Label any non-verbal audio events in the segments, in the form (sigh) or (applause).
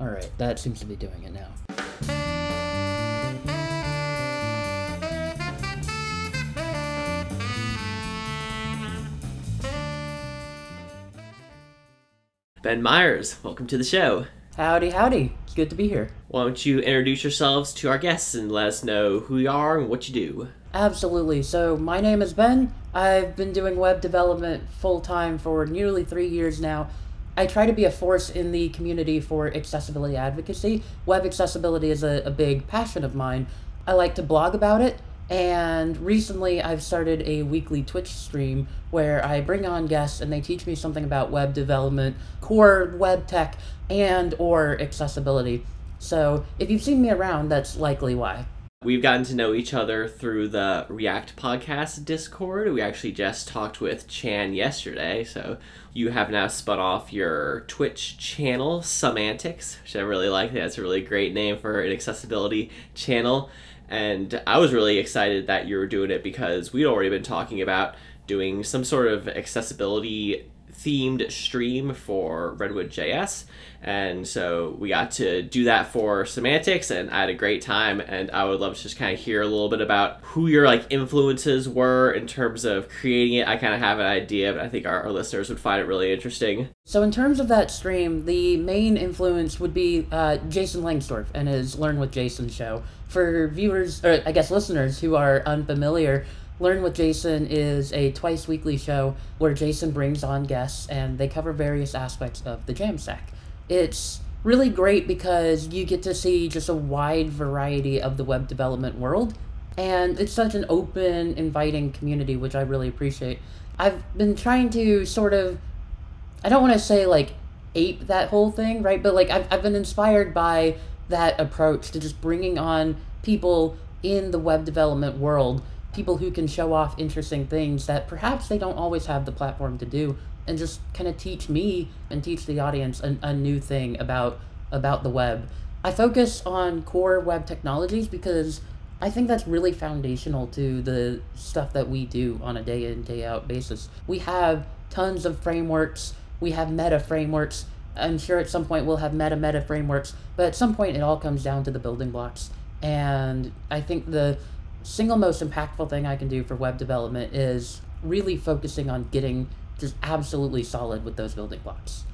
Alright, that seems to be doing it now. Ben Myers, welcome to the show. Howdy, howdy. It's good to be here. Why don't you introduce yourselves to our guests and let us know who you are and what you do? Absolutely. So, my name is Ben. I've been doing web development full time for nearly three years now. I try to be a force in the community for accessibility advocacy. Web accessibility is a, a big passion of mine. I like to blog about it, and recently I've started a weekly Twitch stream where I bring on guests and they teach me something about web development, core web tech, and or accessibility. So, if you've seen me around, that's likely why. We've gotten to know each other through the React Podcast Discord. We actually just talked with Chan yesterday, so you have now spun off your Twitch channel, Some Antics, which I really like. That's a really great name for an accessibility channel. And I was really excited that you were doing it because we'd already been talking about doing some sort of accessibility themed stream for Redwood JS. And so we got to do that for Some Antics and I had a great time and I would love to just kind of hear a little bit about who your like influences were in terms of creating it. I kind of have an idea, but I think our, our listeners would find it really interesting. So, in terms of that stream, the main influence would be uh, Jason Lengstorf and his Learn with Jason show. For viewers, or I guess listeners who are unfamiliar, Learn with Jason is a twice weekly show where Jason brings on guests and they cover various aspects of the Jamstack. It's really great because you get to see just a wide variety of the web development world, and it's such an open, inviting community, which I really appreciate. I've been trying to sort of, I don't want to say like ape that whole thing, right? But like I've, I've been inspired by that approach to just bringing on people in the web development world people who can show off interesting things that perhaps they don't always have the platform to do and just kind of teach me and teach the audience a, a new thing about about the web. I focus on core web technologies because i think that's really foundational to the stuff that we do on a day in day out basis. We have tons of frameworks. We have meta frameworks. I'm sure at some point we'll have meta meta frameworks but at some point it all comes down to the building blocks. And i think the single most impactful thing I can do for web development is really focusing on getting just absolutely solid with those building blocks.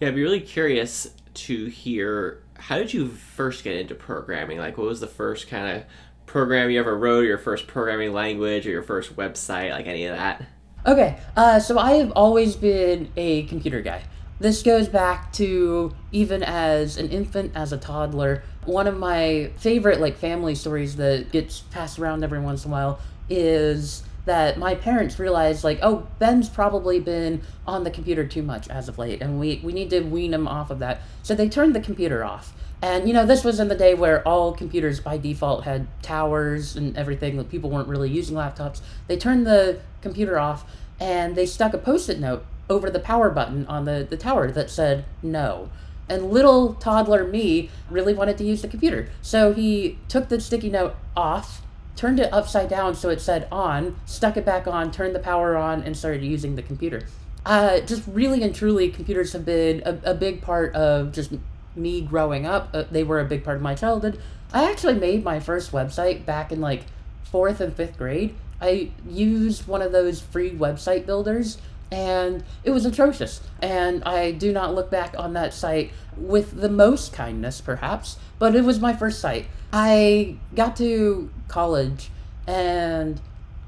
Yeah, I'd be really curious to hear how did you first get into programming? Like, what was the first kind of program you ever wrote, your first programming language, or your first website, like any of that? Okay, uh, so I have always been a computer guy. This goes back to even as an infant, as a toddler. One of my favorite like family stories that gets passed around every once in a while is that my parents realized like, oh, Ben's probably been on the computer too much as of late, and we we need to wean him off of that. So they turned the computer off. And you know, this was in the day where all computers by default had towers and everything. That people weren't really using laptops. They turned the computer off, and they stuck a post-it note over the power button on the, the tower that said no. And little toddler me really wanted to use the computer. So he took the sticky note off, turned it upside down so it said on, stuck it back on, turned the power on, and started using the computer. Uh, just really and truly, computers have been a, a big part of just me growing up. Uh, they were a big part of my childhood. I actually made my first website back in like fourth and fifth grade. I used one of those free website builders and it was atrocious. And I do not look back on that site with the most kindness, perhaps, but it was my first site. I got to college and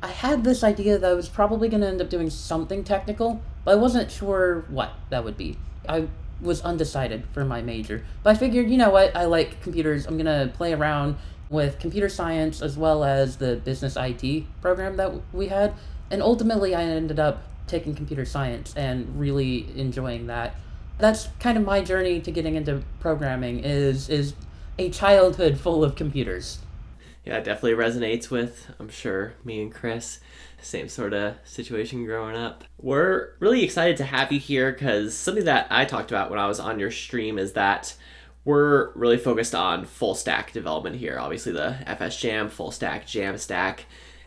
I had this idea that I was probably going to end up doing something technical, but I wasn't sure what that would be. I was undecided for my major, but I figured, you know what, I like computers. I'm going to play around with computer science as well as the business IT program that we had. And ultimately, I ended up taking computer science and really enjoying that. That's kind of my journey to getting into programming is is a childhood full of computers. Yeah, it definitely resonates with, I'm sure, me and Chris. Same sort of situation growing up. We're really excited to have you here because something that I talked about when I was on your stream is that we're really focused on full stack development here. Obviously, the FS Jam, full stack, Jamstack.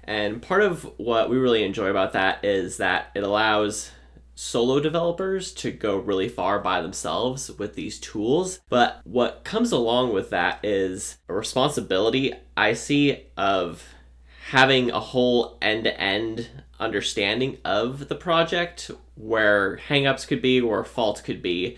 And part of what we really enjoy about that is that it allows solo developers to go really far by themselves with these tools. But what comes along with that is a responsibility I see of having a whole end to end understanding of the project where hangups could be or faults could be.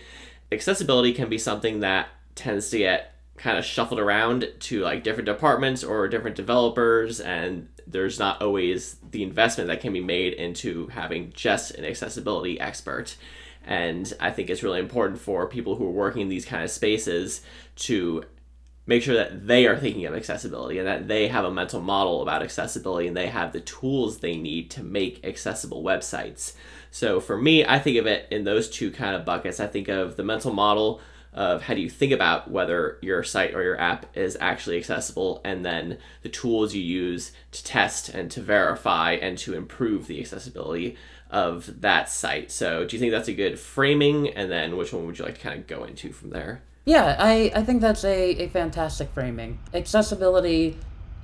Accessibility can be something that tends to get kind of shuffled around to like different departments or different developers and there's not always the investment that can be made into having just an accessibility expert. And i think it's really important for people who are working in these kind of spaces to make sure that they are thinking of accessibility and that they have a mental model about accessibility and they have the tools they need to make accessible websites. So for me i think of it in those two kind of buckets. I think of the mental model of how do you think about whether your site or your app is actually accessible and then the tools you use to test and to verify and to improve the accessibility of that site. So, do you think that's a good framing? And then, which one would you like to kind of go into from there? Yeah, I, I think that's a, a fantastic framing. Accessibility,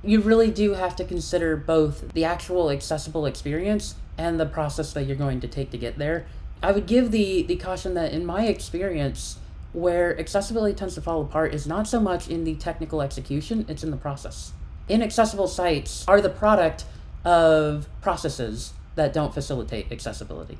you really do have to consider both the actual accessible experience and the process that you're going to take to get there. I would give the, the caution that, in my experience, where accessibility tends to fall apart is not so much in the technical execution, it's in the process. Inaccessible sites are the product of processes that don't facilitate accessibility.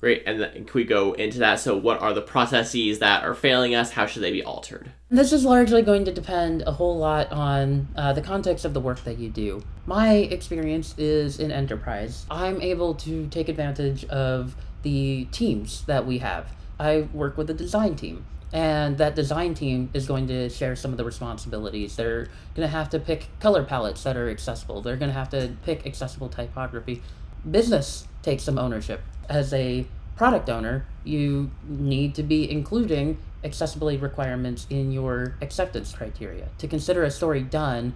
Great, and then can we go into that? So, what are the processes that are failing us? How should they be altered? This is largely going to depend a whole lot on uh, the context of the work that you do. My experience is in enterprise. I'm able to take advantage of the teams that we have. I work with a design team and that design team is going to share some of the responsibilities. They're going to have to pick color palettes that are accessible. They're going to have to pick accessible typography. Business takes some ownership. As a product owner, you need to be including accessibility requirements in your acceptance criteria. To consider a story done,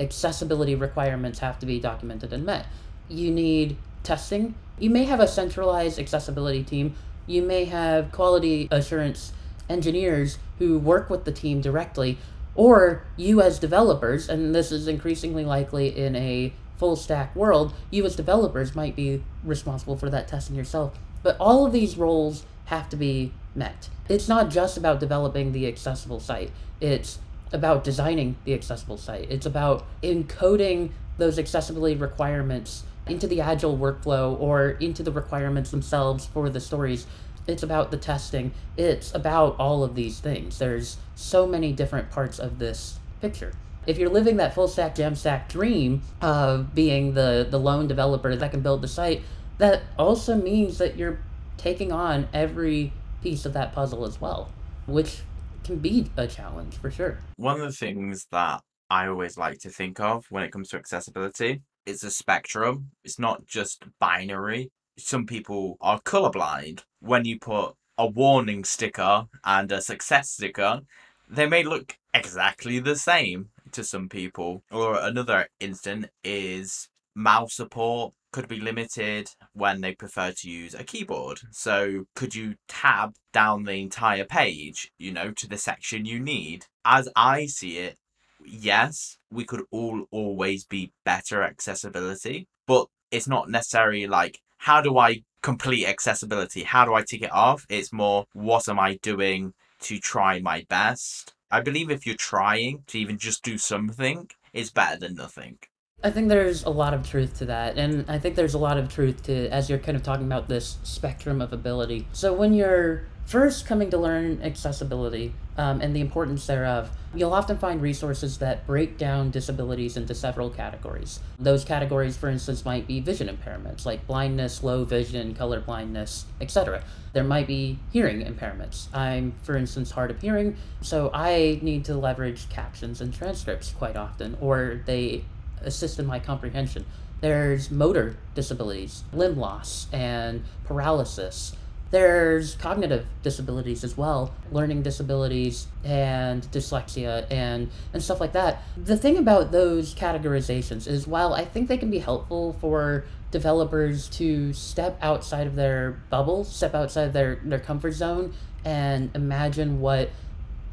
accessibility requirements have to be documented and met. You need testing. You may have a centralized accessibility team. You may have quality assurance engineers who work with the team directly, or you as developers, and this is increasingly likely in a full stack world, you as developers might be responsible for that testing yourself. But all of these roles have to be met. It's not just about developing the accessible site, it's about designing the accessible site. It's about encoding those accessibility requirements into the agile workflow or into the requirements themselves for the stories it's about the testing, it's about all of these things. There's so many different parts of this picture. If you're living that full stack Jamstack dream of being the, the lone developer that can build the site, that also means that you're taking on every piece of that puzzle as well, which can be a challenge for sure. One of the things that I always like to think of when it comes to accessibility is a spectrum. It's not just binary some people are colorblind. When you put a warning sticker and a success sticker, they may look exactly the same to some people. Or another instant is mouse support could be limited when they prefer to use a keyboard. So could you tab down the entire page, you know, to the section you need? As I see it, yes, we could all always be better accessibility, but it's not necessarily like how do I complete accessibility? How do I tick it off? It's more, what am I doing to try my best? I believe if you're trying to even just do something, it's better than nothing. I think there's a lot of truth to that. And I think there's a lot of truth to, as you're kind of talking about this spectrum of ability. So when you're first coming to learn accessibility um, and the importance thereof, you'll often find resources that break down disabilities into several categories. Those categories, for instance, might be vision impairments like blindness, low vision, color blindness, etc. There might be hearing impairments. I'm, for instance, hard of hearing, so I need to leverage captions and transcripts quite often, or they assist in my comprehension. There's motor disabilities, limb loss, and paralysis. There's cognitive disabilities as well, learning disabilities and dyslexia and, and stuff like that. The thing about those categorizations is while I think they can be helpful for developers to step outside of their bubble, step outside their, their comfort zone, and imagine what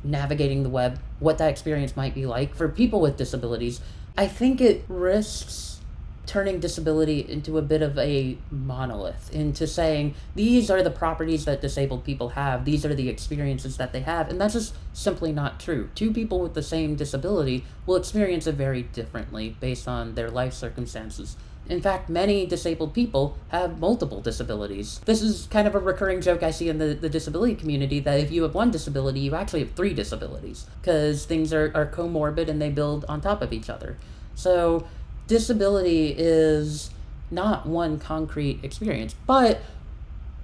navigating the web, what that experience might be like for people with disabilities, I think it risks turning disability into a bit of a monolith, into saying these are the properties that disabled people have, these are the experiences that they have, and that's just simply not true. Two people with the same disability will experience it very differently based on their life circumstances. In fact, many disabled people have multiple disabilities. This is kind of a recurring joke I see in the, the disability community that if you have one disability, you actually have three disabilities because things are, are comorbid and they build on top of each other. So, disability is not one concrete experience, but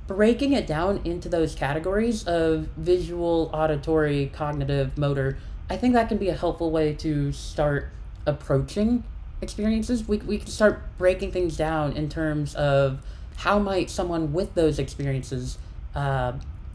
breaking it down into those categories of visual, auditory, cognitive, motor, I think that can be a helpful way to start approaching experiences, we, we can start breaking things down in terms of how might someone with those experiences uh,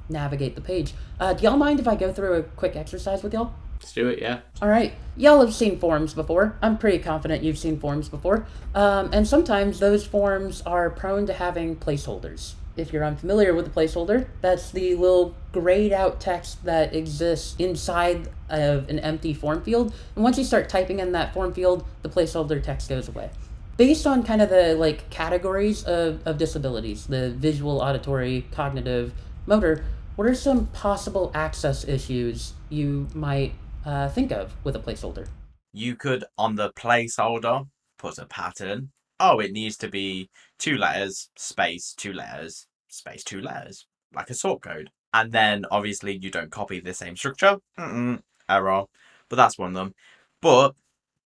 navigate the page. Uh, do y'all mind if I go through a quick exercise with y'all? Let's do it, yeah. All right. Y'all have seen forms before. I'm pretty confident you've seen forms before. Um, and sometimes those forms are prone to having placeholders if you're unfamiliar with the placeholder, that's the little grayed out text that exists inside of an empty form field. And once you start typing in that form field, the placeholder text goes away. Based on kind of the like categories of, of disabilities, the visual, auditory, cognitive, motor, what are some possible access issues you might uh, think of with a placeholder? You could, on the placeholder, put a pattern oh, it needs to be two letters, space, two letters, space, two letters, like a sort code. And then obviously you don't copy the same structure. Mm-mm, error. But that's one of them. But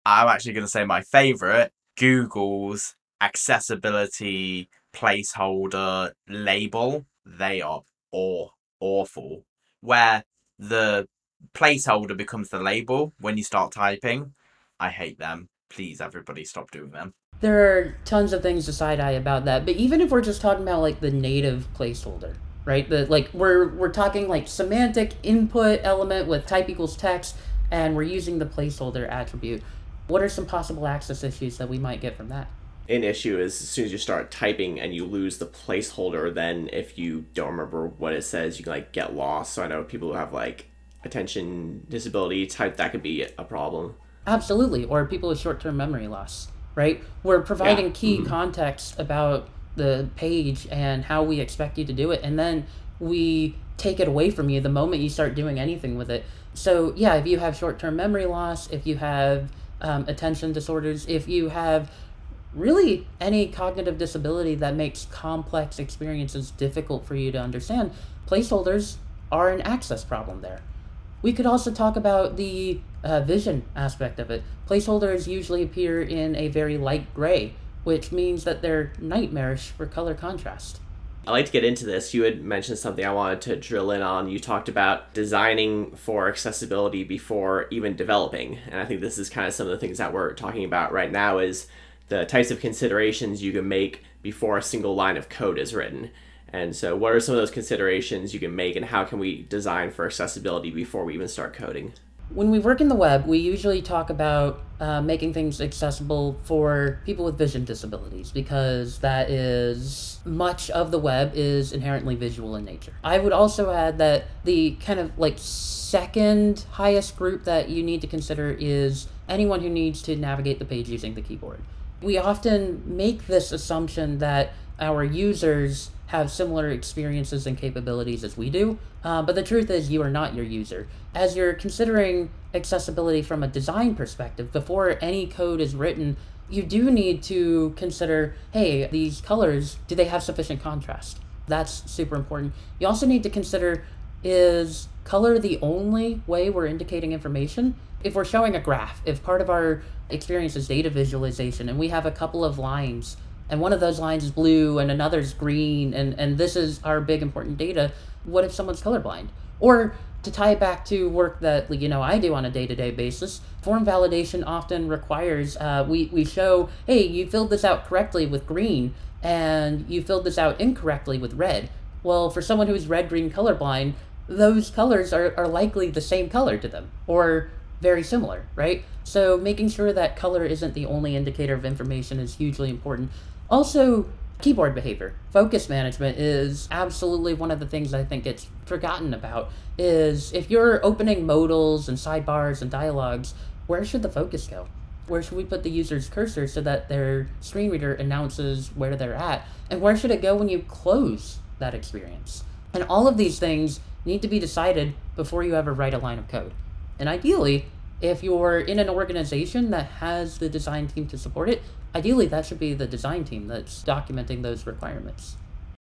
I'm actually going to say my favorite Google's accessibility placeholder label. They are aw- awful. Where the placeholder becomes the label when you start typing. I hate them. Please, everybody, stop doing them there are tons of things to side eye about that. But even if we're just talking about like the native placeholder, right? The like we're we're talking like semantic input element with type equals text, and we're using the placeholder attribute. What are some possible access issues that we might get from that? An issue is as soon as you start typing and you lose the placeholder, then if you don't remember what it says, you can like get lost. So I know people who have like attention disability type that could be a problem. Absolutely, or people with short term memory loss right? We're providing yeah. key mm-hmm. context about the page and how we expect you to do it, and then we take it away from you the moment you start doing anything with it. So, yeah, if you have short term memory loss, if you have um, attention disorders, if you have really any cognitive disability that makes complex experiences difficult for you to understand, placeholders are an access problem there. We could also talk about the uh, vision aspect of it. Placeholders usually appear in a very light gray, which means that they're nightmarish for color contrast. I like to get into this. You had mentioned something I wanted to drill in on. You talked about designing for accessibility before even developing, and I think this is kind of some of the things that we're talking about right now is the types of considerations you can make before a single line of code is written. And so, what are some of those considerations you can make, and how can we design for accessibility before we even start coding? When we work in the web, we usually talk about uh, making things accessible for people with vision disabilities because that is much of the web is inherently visual in nature. I would also add that the kind of like second highest group that you need to consider is anyone who needs to navigate the page using the keyboard. We often make this assumption that our users have similar experiences and capabilities as we do. Uh, but the truth is, you are not your user. As you're considering accessibility from a design perspective, before any code is written, you do need to consider hey, these colors, do they have sufficient contrast? That's super important. You also need to consider is color the only way we're indicating information? If we're showing a graph, if part of our experience is data visualization and we have a couple of lines and one of those lines is blue and another is green and and this is our big important data. What if someone's colorblind? Or to tie it back to work that you know I do on a day-to-day basis form validation often requires uh, we, we show hey you filled this out correctly with green and you filled this out incorrectly with red. Well for someone who's red green colorblind those colors are, are likely the same color to them or very similar right? So making sure that color isn't the only indicator of information is hugely important also, keyboard behavior. Focus management is absolutely one of the things I think it's forgotten about. Is if you're opening modals and sidebars and dialogues, where should the focus go? Where should we put the user's cursor so that their screen reader announces where they're at? And where should it go when you close that experience? And all of these things need to be decided before you ever write a line of code. And ideally, if you're in an organization that has the design team to support it, ideally that should be the design team that's documenting those requirements.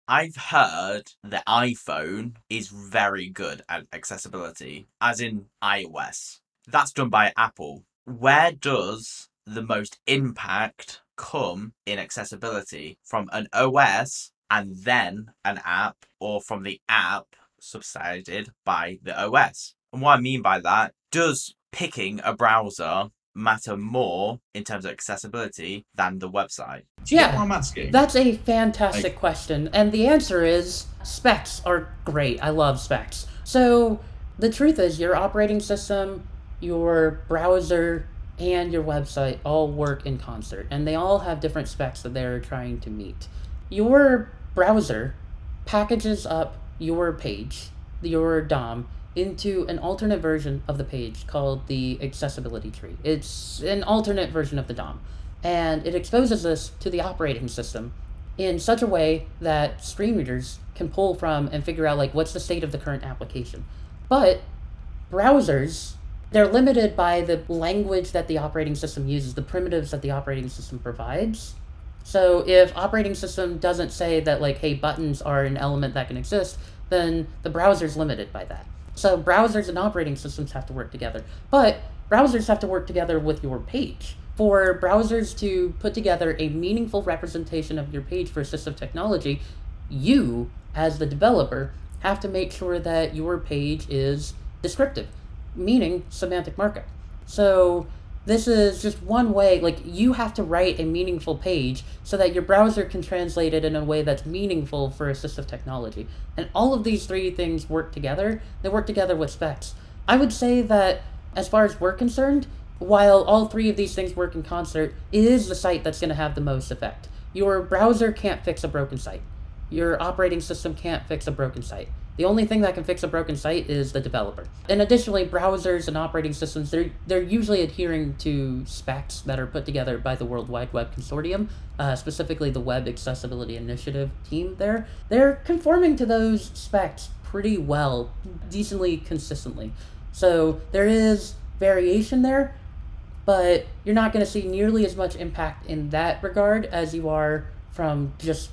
I've heard the iPhone is very good at accessibility, as in iOS. That's done by Apple. Where does the most impact come in accessibility? From an OS and then an app, or from the app subsided by the OS? And what I mean by that, does picking a browser matter more in terms of accessibility than the website? Yeah, I'm asking? That's a fantastic question. And the answer is specs are great. I love specs. So the truth is, your operating system, your browser, and your website all work in concert, and they all have different specs that they're trying to meet. Your browser packages up your page, your DOM, into an alternate version of the page called the accessibility tree. It's an alternate version of the DOM, and it exposes this to the operating system in such a way that screen readers can pull from and figure out like what's the state of the current application. But browsers they're limited by the language that the operating system uses, the primitives that the operating system provides. So if operating system doesn't say that like hey buttons are an element that can exist, then the browser's limited by that. So browsers and operating systems have to work together. But browsers have to work together with your page. For browsers to put together a meaningful representation of your page for assistive technology, you, as the developer, have to make sure that your page is descriptive, meaning semantic markup. So this is just one way, like, you have to write a meaningful page so that your browser can translate it in a way that's meaningful for assistive technology. And all of these three things work together. They work together with specs. I would say that, as far as we're concerned, while all three of these things work in concert, it is the site that's going to have the most effect. Your browser can't fix a broken site. Your operating system can't fix a broken site. The only thing that can fix a broken site is the developer. And additionally, browsers and operating systems, they're, they're usually adhering to specs that are put together by the World Wide Web Consortium, uh, specifically the Web Accessibility Initiative team there. They're conforming to those specs pretty well, decently consistently. So there is variation there, but you're not going to see nearly as much impact in that regard as you are from just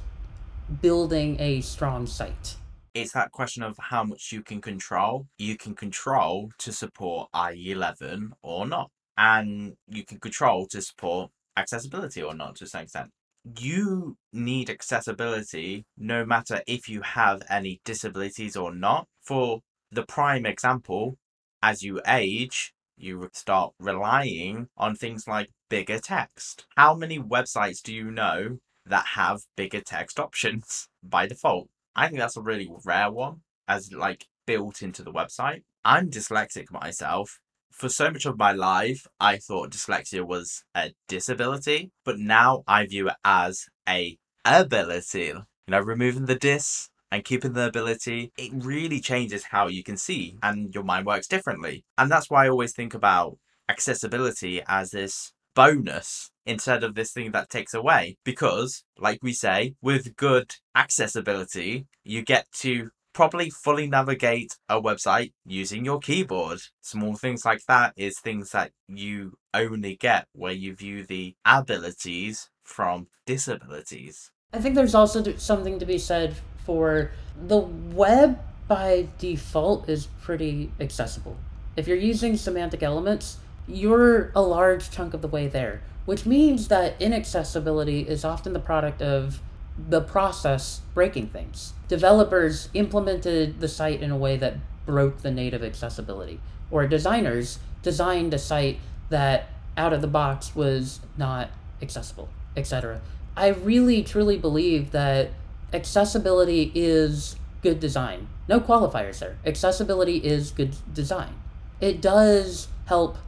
building a strong site. It's that question of how much you can control. You can control to support IE11 or not. And you can control to support accessibility or not to some extent. You need accessibility no matter if you have any disabilities or not. For the prime example, as you age, you start relying on things like bigger text. How many websites do you know that have bigger text options (laughs) by default? I think that's a really rare one as like built into the website. I'm dyslexic myself. For so much of my life, I thought dyslexia was a disability, but now I view it as a ability. You know, removing the dis and keeping the ability, it really changes how you can see and your mind works differently. And that's why I always think about accessibility as this bonus instead of this thing that takes away. Because, like we say, with good accessibility, you get to probably fully navigate a website using your keyboard. Small things like that is things that you only get where you view the abilities from disabilities. I think there's also something to be said for the web by default is pretty accessible. If you're using semantic elements, you're a large chunk of the way there, which means that inaccessibility is often the product of the process breaking things. Developers implemented the site in a way that broke the native accessibility, or designers designed a site that out of the box was not accessible, etc. I really truly believe that accessibility is good design. No qualifiers there. Accessibility is good design. It does help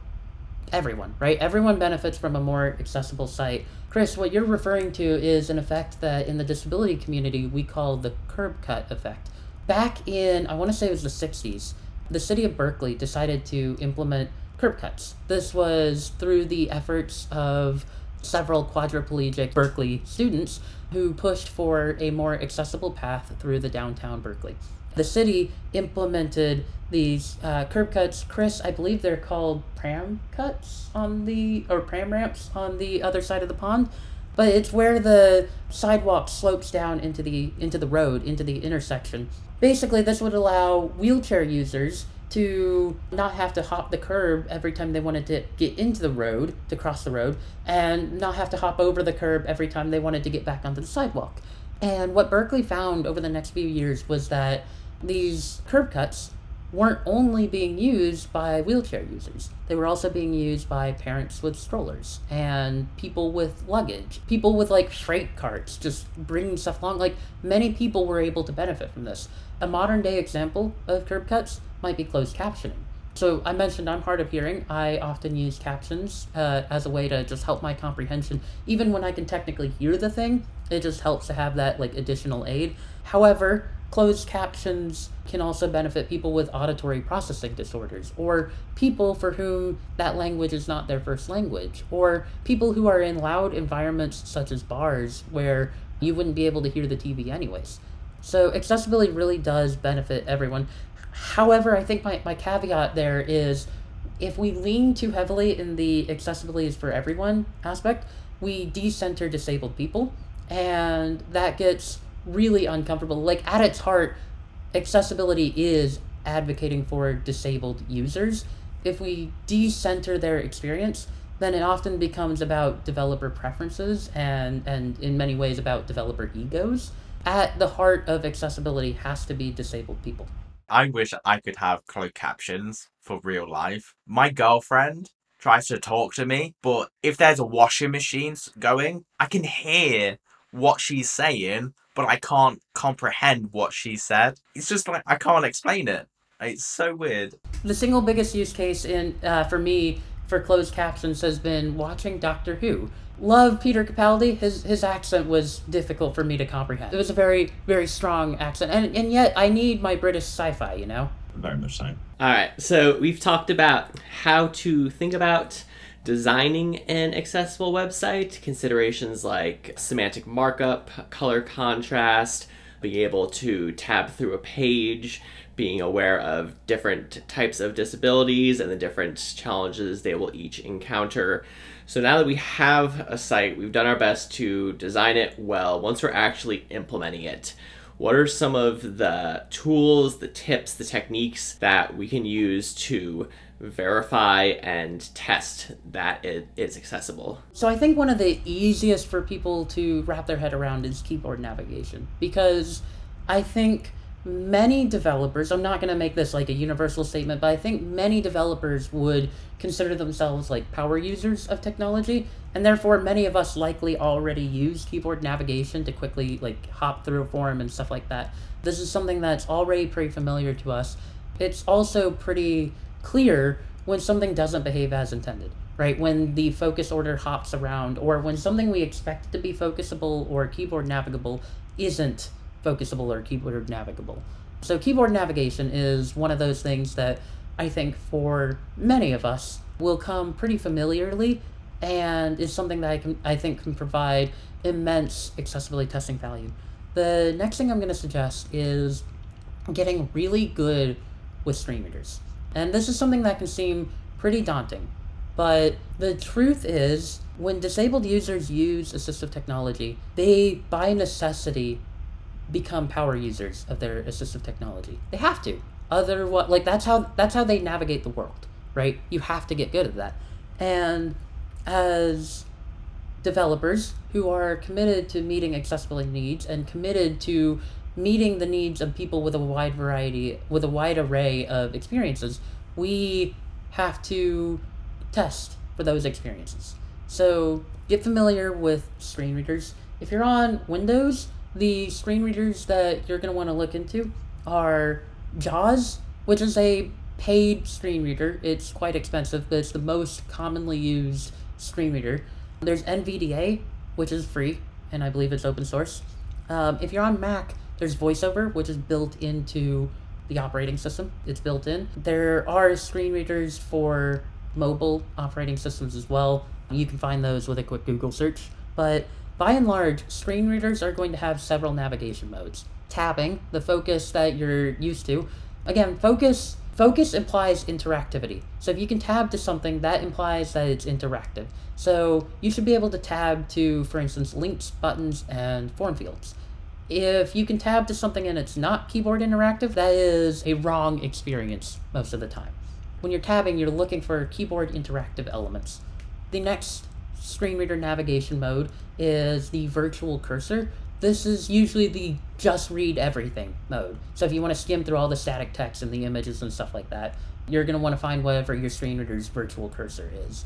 everyone, right? Everyone benefits from a more accessible site. Chris, what you're referring to is an effect that in the disability community we call the curb cut effect. Back in, I want to say it was the 60s, the city of Berkeley decided to implement curb cuts. This was through the efforts of several quadriplegic Berkeley students who pushed for a more accessible path through the downtown Berkeley. The city implemented these uh, curb cuts. Chris, I believe they're called pram cuts on the or pram ramps on the other side of the pond, but it's where the sidewalk slopes down into the into the road into the intersection. Basically, this would allow wheelchair users to not have to hop the curb every time they wanted to get into the road to cross the road and not have to hop over the curb every time they wanted to get back onto the sidewalk. And what Berkeley found over the next few years was that these curb cuts weren't only being used by wheelchair users. They were also being used by parents with strollers and people with luggage, people with like freight carts, just bringing stuff along. Like many people were able to benefit from this. A modern day example of curb cuts might be closed captioning. So I mentioned I'm hard of hearing. I often use captions uh, as a way to just help my comprehension. Even when I can technically hear the thing, it just helps to have that like additional aid. However, closed captions can also benefit people with auditory processing disorders or people for whom that language is not their first language or people who are in loud environments such as bars where you wouldn't be able to hear the TV anyways. So accessibility really does benefit everyone. However, I think my, my caveat there is if we lean too heavily in the accessibility is for everyone aspect, we decenter disabled people, and that gets really uncomfortable. Like, at its heart, accessibility is advocating for disabled users. If we decenter their experience, then it often becomes about developer preferences and, and in many ways about developer egos. At the heart of accessibility has to be disabled people. I wish I could have closed captions for real life. My girlfriend tries to talk to me, but if there's a washing machine going, I can hear what she's saying, but I can't comprehend what she said. It's just like I can't explain it. It's so weird. The single biggest use case in uh, for me for closed captions has been watching Doctor Who love Peter Capaldi. His his accent was difficult for me to comprehend. It was a very very strong accent, and and yet I need my British sci-fi. You know. Very much so. All right, so we've talked about how to think about designing an accessible website, considerations like semantic markup, color contrast, being able to tab through a page, being aware of different types of disabilities and the different challenges they will each encounter. So now that we have a site, we've done our best to design it well. Once we're actually implementing it, what are some of the tools, the tips, the techniques that we can use to verify and test that it is accessible? So I think one of the easiest for people to wrap their head around is keyboard navigation because I think many developers, I'm not going to make this like a universal statement, but I think many developers would consider themselves like power users of technology, and therefore many of us likely already use keyboard navigation to quickly like hop through a form and stuff like that. This is something that's already pretty familiar to us. It's also pretty clear when something doesn't behave as intended, right? When the focus order hops around, or when something we expect to be focusable or keyboard navigable isn't focusable or keyboard navigable. So keyboard navigation is one of those things that I think for many of us will come pretty familiarly and is something that I can I think can provide immense accessibility testing value. The next thing I'm going to suggest is getting really good with screen readers. And this is something that can seem pretty daunting, but the truth is when disabled users use assistive technology, they by necessity become power users of their assistive technology. They have to. Other what like that's how that's how they navigate the world, right? You have to get good at that. And as developers who are committed to meeting accessibility needs and committed to meeting the needs of people with a wide variety with a wide array of experiences, we have to test for those experiences. So get familiar with screen readers. If you're on Windows, the screen readers that you're going to want to look into are JAWS, which is a paid screen reader. It's quite expensive, but it's the most commonly used screen reader. There's NVDA, which is free, and I believe it's open source. Um, if you're on Mac, there's VoiceOver, which is built into the operating system. It's built in. There are screen readers for mobile operating systems as well. You can find those with a quick Google search. But by and large, screen readers are going to have several navigation modes. Tabbing, the focus that you're used to. Again, focus focus implies interactivity. So if you can tab to something, that implies that it's interactive. So you should be able to tab to, for instance, links, buttons, and form fields. If you can tab to something and it's not keyboard interactive, that is a wrong experience most of the time. When you're tabbing, you're looking for keyboard interactive elements. The next screen reader navigation mode is the virtual cursor. This is usually the just read everything mode. So if you want to skim through all the static text and the images and stuff like that, you're going to want to find whatever your screen reader's virtual cursor is.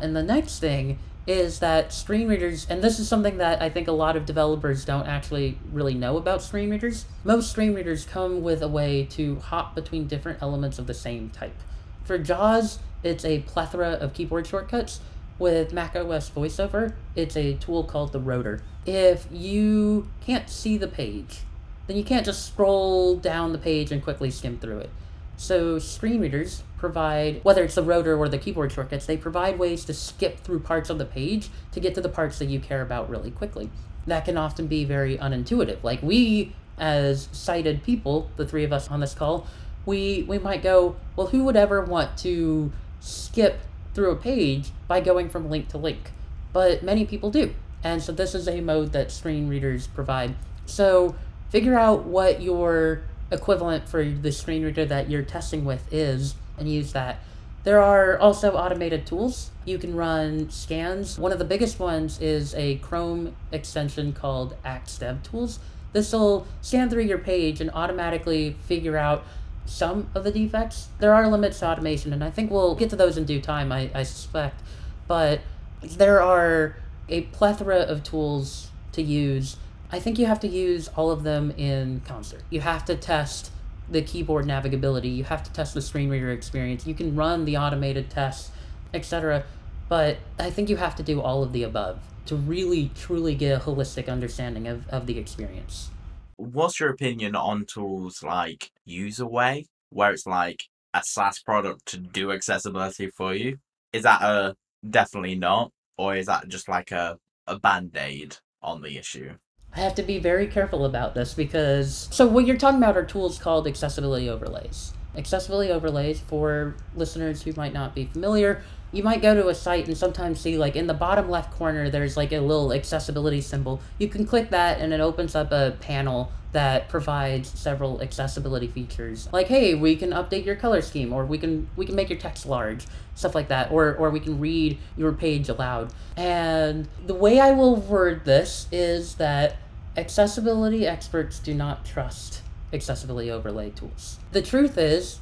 And the next thing is that screen readers, and this is something that I think a lot of developers don't actually really know about screen readers. Most screen readers come with a way to hop between different elements of the same type. For JAWS, it's a plethora of keyboard shortcuts. With macOS VoiceOver, it's a tool called the rotor. If you can't see the page, then you can't just scroll down the page and quickly skim through it. So screen readers provide, whether it's the rotor or the keyboard shortcuts, they provide ways to skip through parts of the page to get to the parts that you care about really quickly. That can often be very unintuitive. Like we, as sighted people, the three of us on this call, we we might go, well, who would ever want to skip through a page by going from link to link? But many people do. And so this is a mode that screen readers provide. So figure out what your equivalent for the screen reader that you're testing with is and use that. There are also automated tools. You can run scans. One of the biggest ones is a Chrome extension called axe DevTools. This will scan through your page and automatically figure out some of the defects. There are limits to automation, and I think we'll get to those in due time, I, I suspect. But there are a plethora of tools to use I think you have to use all of them in concert. You have to test the keyboard navigability, you have to test the screen reader experience, you can run the automated tests, etc. But I think you have to do all of the above to really truly get a holistic understanding of, of the experience. What's your opinion on tools like Userway, where it's like a SaaS product to do accessibility for you? Is that a definitely not, or is that just like a, a band aid on the issue? I have to be very careful about this because so what you're talking about are tools called accessibility overlays. Accessibility overlays for listeners who might not be familiar, you might go to a site and sometimes see like in the bottom left corner there's like a little accessibility symbol. You can click that and it opens up a panel that provides several accessibility features. Like hey, we can update your color scheme or we can we can make your text large, stuff like that or or we can read your page aloud. And the way I will word this is that accessibility experts do not trust accessibility overlay tools. The truth is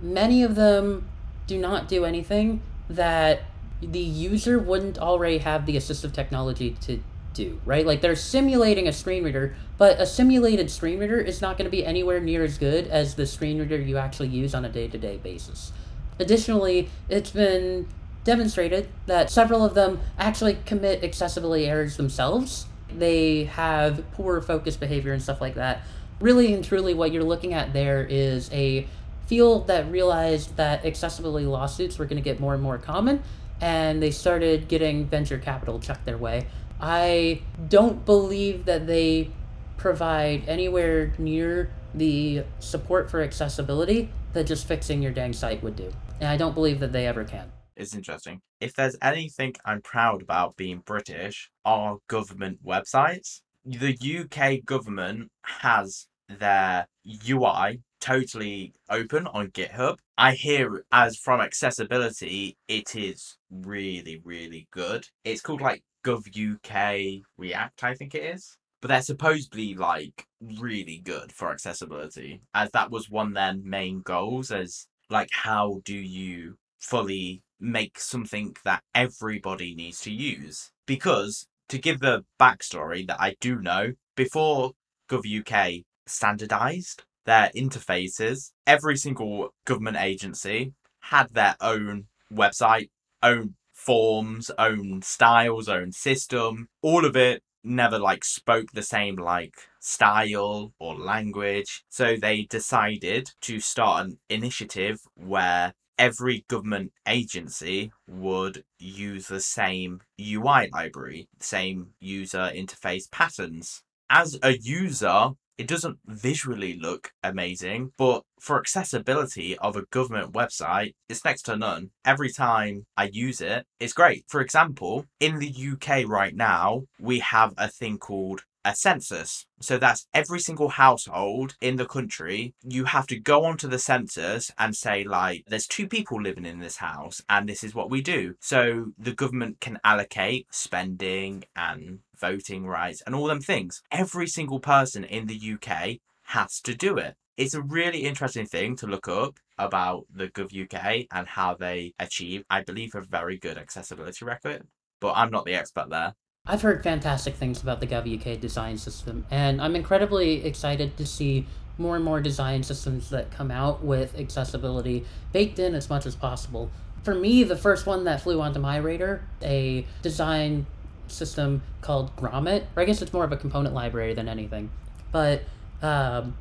many of them do not do anything that the user wouldn't already have the assistive technology to do, right? Like they're simulating a screen reader, but a simulated screen reader is not going to be anywhere near as good as the screen reader you actually use on a day to day basis. Additionally, it's been demonstrated that several of them actually commit accessibility errors themselves. They have poor focus behavior and stuff like that. Really and truly, what you're looking at there is a field that realized that accessibility lawsuits were going to get more and more common, and they started getting venture capital chucked their way. I don't believe that they provide anywhere near the support for accessibility that just fixing your dang site would do. And I don't believe that they ever can. It's interesting. If there's anything I'm proud about being British, are government websites. The UK government has their UI totally open on GitHub. I hear as from accessibility, it is really, really good. It's called like GovUK React, I think it is. But they're supposedly like really good for accessibility, as that was one of their main goals. As like, how do you fully make something that everybody needs to use? Because to give the backstory that I do know, before GovUK standardized their interfaces, every single government agency had their own website, own forms, own styles, own system. All of it never like spoke the same like style or language. So they decided to start an initiative where every government agency would use the same UI library, same user interface patterns. As a user, it doesn't visually look amazing, but for accessibility of a government website, it's next to none. Every time I use it, it's great. For example, in the UK right now, we have a thing called a census. So that's every single household in the country. You have to go onto the census and say, like, there's two people living in this house, and this is what we do. So the government can allocate spending and voting rights and all them things. Every single person in the UK has to do it. It's a really interesting thing to look up about the Gov UK and how they achieve, I believe, a very good accessibility record. But I'm not the expert there. I've heard fantastic things about the GovUK design system, and I'm incredibly excited to see more and more design systems that come out with accessibility baked in as much as possible. For me, the first one that flew onto my radar, a design system called Grommet, or I guess it's more of a component library than anything. But um,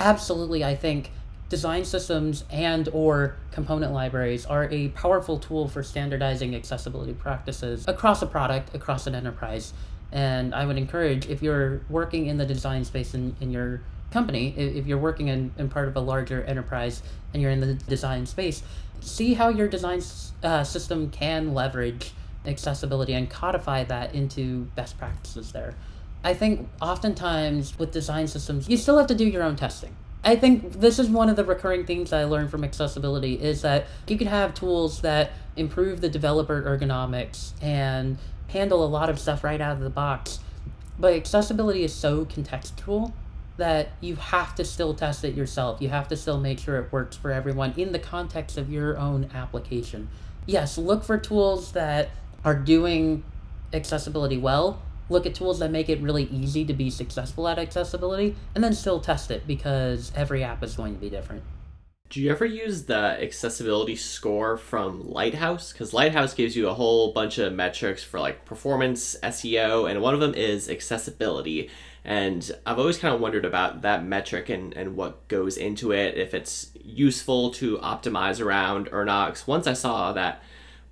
absolutely, I think design systems and or component libraries are a powerful tool for standardizing accessibility practices across a product across an enterprise. And i would encourage if you're working in the design space in, in your company if you're working in, in part of a larger enterprise and you're in the design space see how your design uh, system can leverage accessibility and codify that into best practices there i think oftentimes with design systems you still have to do your own testing I think this is one of the recurring themes I learned from accessibility is that you can have tools that improve the developer ergonomics and handle a lot of stuff right out of the box. But accessibility is so contextual that you have to still test it yourself. You have to still make sure it works for everyone in the context of your own application. Yes, look for tools that are doing accessibility well, look at tools that make it really easy to be successful at accessibility, and then still test it because every app is going to be different. Do you ever use the accessibility score from Lighthouse? Because Lighthouse gives you a whole bunch of metrics for like performance, SEO, and one of them is accessibility. And I've always kind of wondered about that metric and, and what goes into it, if it's useful to optimize around or not. once I saw that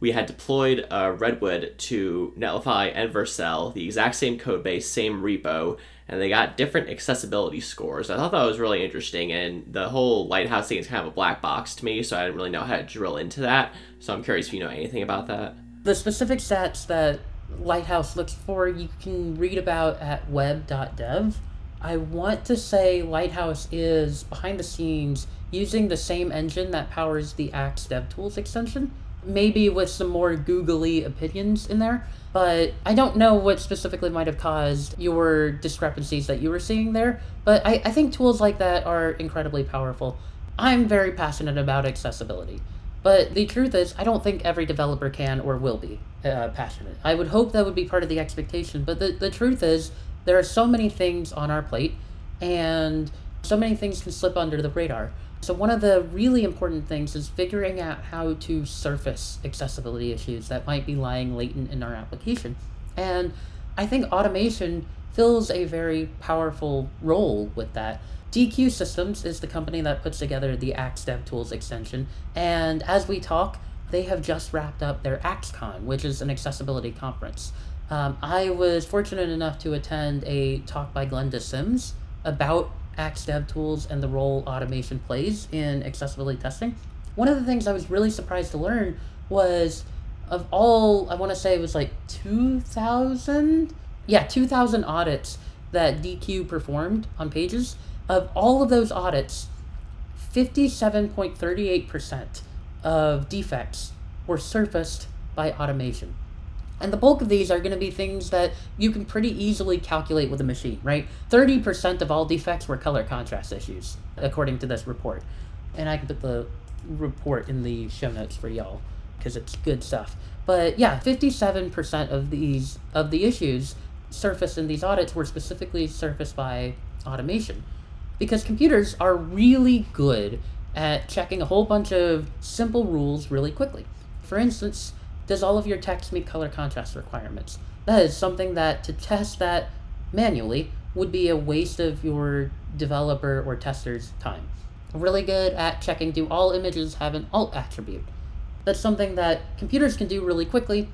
we had deployed uh, Redwood to Netlify and Vercel, the exact same code base, same repo, and they got different accessibility scores. I thought that was really interesting, and the whole Lighthouse thing is kind of a black box to me, so I didn't really know how to drill into that. So I'm curious if you know anything about that. The specific stats that Lighthouse looks for, you can read about at web.dev. I want to say Lighthouse is behind the scenes using the same engine that powers the Axe DevTools extension maybe with some more googly opinions in there. But I don't know what specifically might have caused your discrepancies that you were seeing there. But I, I think tools like that are incredibly powerful. I'm very passionate about accessibility. But the truth is, I don't think every developer can or will be uh, passionate. I would hope that would be part of the expectation. But the, the truth is, there are so many things on our plate, and so many things can slip under the radar. So, one of the really important things is figuring out how to surface accessibility issues that might be lying latent in our application. And I think automation fills a very powerful role with that. Deque Systems is the company that puts together the Axe DevTools extension, and as we talk, they have just wrapped up their AxeCon, which is an accessibility conference. Um, I was fortunate enough to attend a talk by Glenda Sims about Axe DevTools and the role automation plays in accessibility testing. One of the things I was really surprised to learn was of all, I want to say it was like 2,000? Yeah, 2,000 audits that Deque performed on pages. Of all of those audits, 57.38% of defects were surfaced by automation. And the bulk of these are going to be things that you can pretty easily calculate with a machine, right? 30% of all defects were color contrast issues, according to this report. And I can put the report in the show notes for y'all because it's good stuff. But yeah, 57% of these of the issues surfaced in these audits were specifically surfaced by automation. Because computers are really good at checking a whole bunch of simple rules really quickly. For instance, does all of your text meet color contrast requirements? That is something that to test that manually would be a waste of your developer or tester's time. really good at checking do all images have an alt attribute. That's something that computers can do really quickly.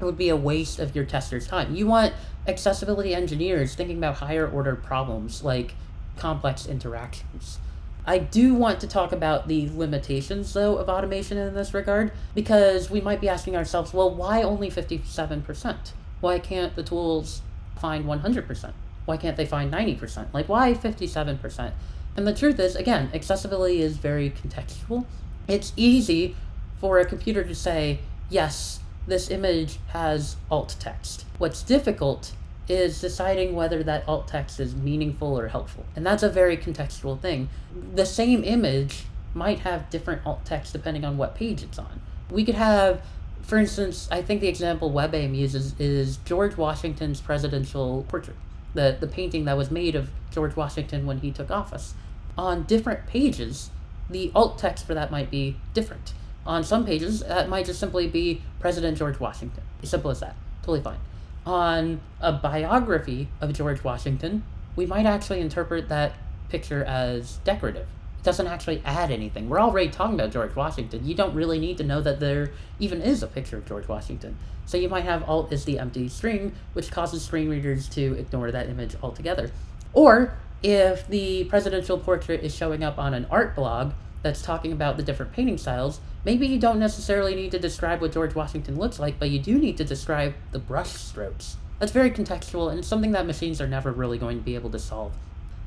It would be a waste of your tester's time. You want accessibility engineers thinking about higher order problems like complex interactions. I do want to talk about the limitations, though, of automation in this regard, because we might be asking ourselves, well, why only 57%? Why can't the tools find 100%? Why can't they find 90%? Like, why 57%? And the truth is, again, accessibility is very contextual. It's easy for a computer to say, yes, this image has alt text. What's difficult is deciding whether that alt text is meaningful or helpful. And that's a very contextual thing. The same image might have different alt text depending on what page it's on. We could have, for instance, I think the example WebAIM uses is George Washington's presidential portrait, the, the painting that was made of George Washington when he took office. On different pages, the alt text for that might be different. On some pages, that might just simply be President George Washington. As simple as that. Totally fine on a biography of George Washington, we might actually interpret that picture as decorative. It doesn't actually add anything. We're already talking about George Washington. You don't really need to know that there even is a picture of George Washington. So you might have alt is the empty string, which causes screen readers to ignore that image altogether. Or if the presidential portrait is showing up on an art blog that's talking about the different painting styles, Maybe you don't necessarily need to describe what George Washington looks like, but you do need to describe the brush strokes. That's very contextual and something that machines are never really going to be able to solve.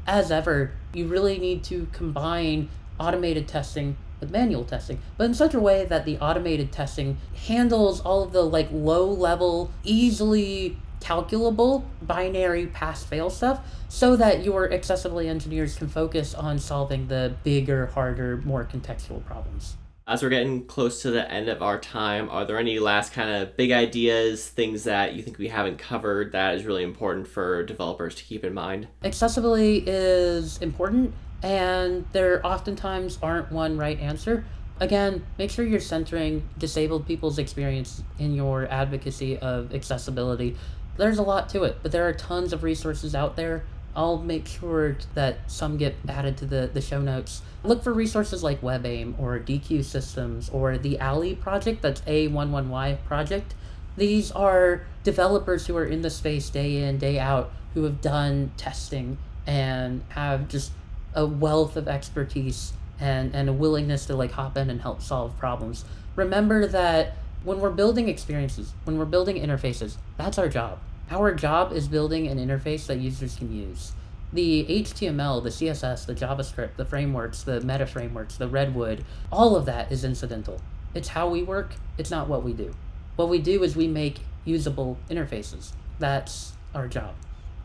As ever, you really need to combine automated testing with manual testing, but in such a way that the automated testing handles all of the like low level, easily calculable binary pass fail stuff so that your accessibility engineers can focus on solving the bigger, harder, more contextual problems as we're getting close to the end of our time, are there any last kind of big ideas, things that you think we haven't covered that is really important for developers to keep in mind? Accessibility is important, and there oftentimes aren't one right answer. Again, make sure you're centering disabled people's experience in your advocacy of accessibility. There's a lot to it, but there are tons of resources out there I'll make sure that some get added to the, the show notes. Look for resources like WebAIM or Deque Systems or the ALLY project, that's A11Y project. These are developers who are in the space day in, day out, who have done testing and have just a wealth of expertise and, and a willingness to like hop in and help solve problems. Remember that when we're building experiences, when we're building interfaces, that's our job our job is building an interface that users can use. The HTML, the CSS, the JavaScript, the frameworks, the meta frameworks, the Redwood, all of that is incidental. It's how we work, it's not what we do. What we do is we make usable interfaces. That's our job.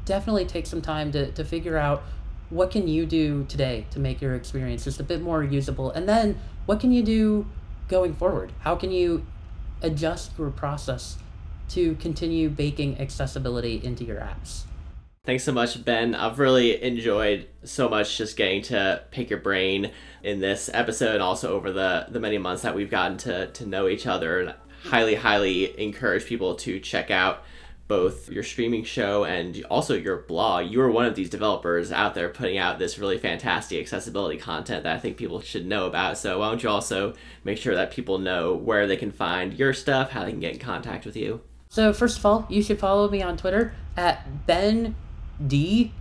Definitely take some time to, to figure out what can you do today to make your experience just a bit more usable and then what can you do going forward how can you adjust your process to continue baking accessibility into your apps. Thanks so much, Ben. I've really enjoyed so much just getting to pick your brain in this episode and also over the, the many months that we've gotten to, to know each other. And highly, highly encourage people to check out both your streaming show and also your blog. You are one of these developers out there putting out this really fantastic accessibility content that I think people should know about. So why don't you also make sure that people know where they can find your stuff, how they can get in contact with you? So first of all, you should follow me on Twitter at Ben D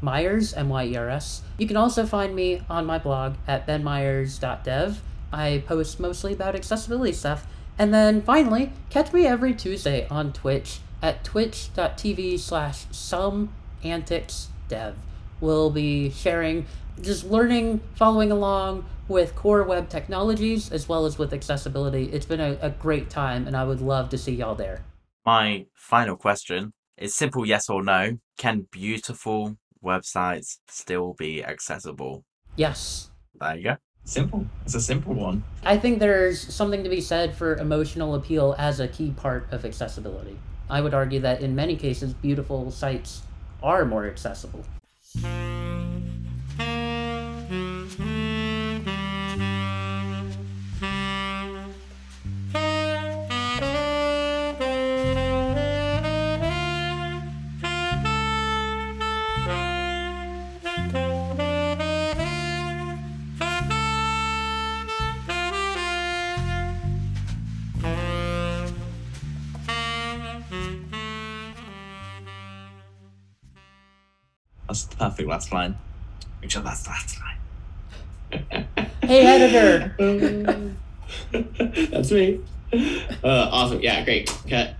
Myers M Y E R S. You can also find me on my blog at benmyers.dev. I post mostly about accessibility stuff. And then finally, catch me every Tuesday on Twitch at twitch.tv slash someanticsdev. We'll be sharing, just learning, following along with core web technologies as well as with accessibility. It's been a, a great time, and I would love to see y'all there. My final question is simple yes or no. Can beautiful websites still be accessible? Yes. There you go. Simple. It's a simple one. I think there's something to be said for emotional appeal as a key part of accessibility. I would argue that in many cases, beautiful sites are more accessible. Perfect last line. Which that's the last line. Hey, editor. (laughs) That's me. Uh, awesome. Yeah, great. Cut.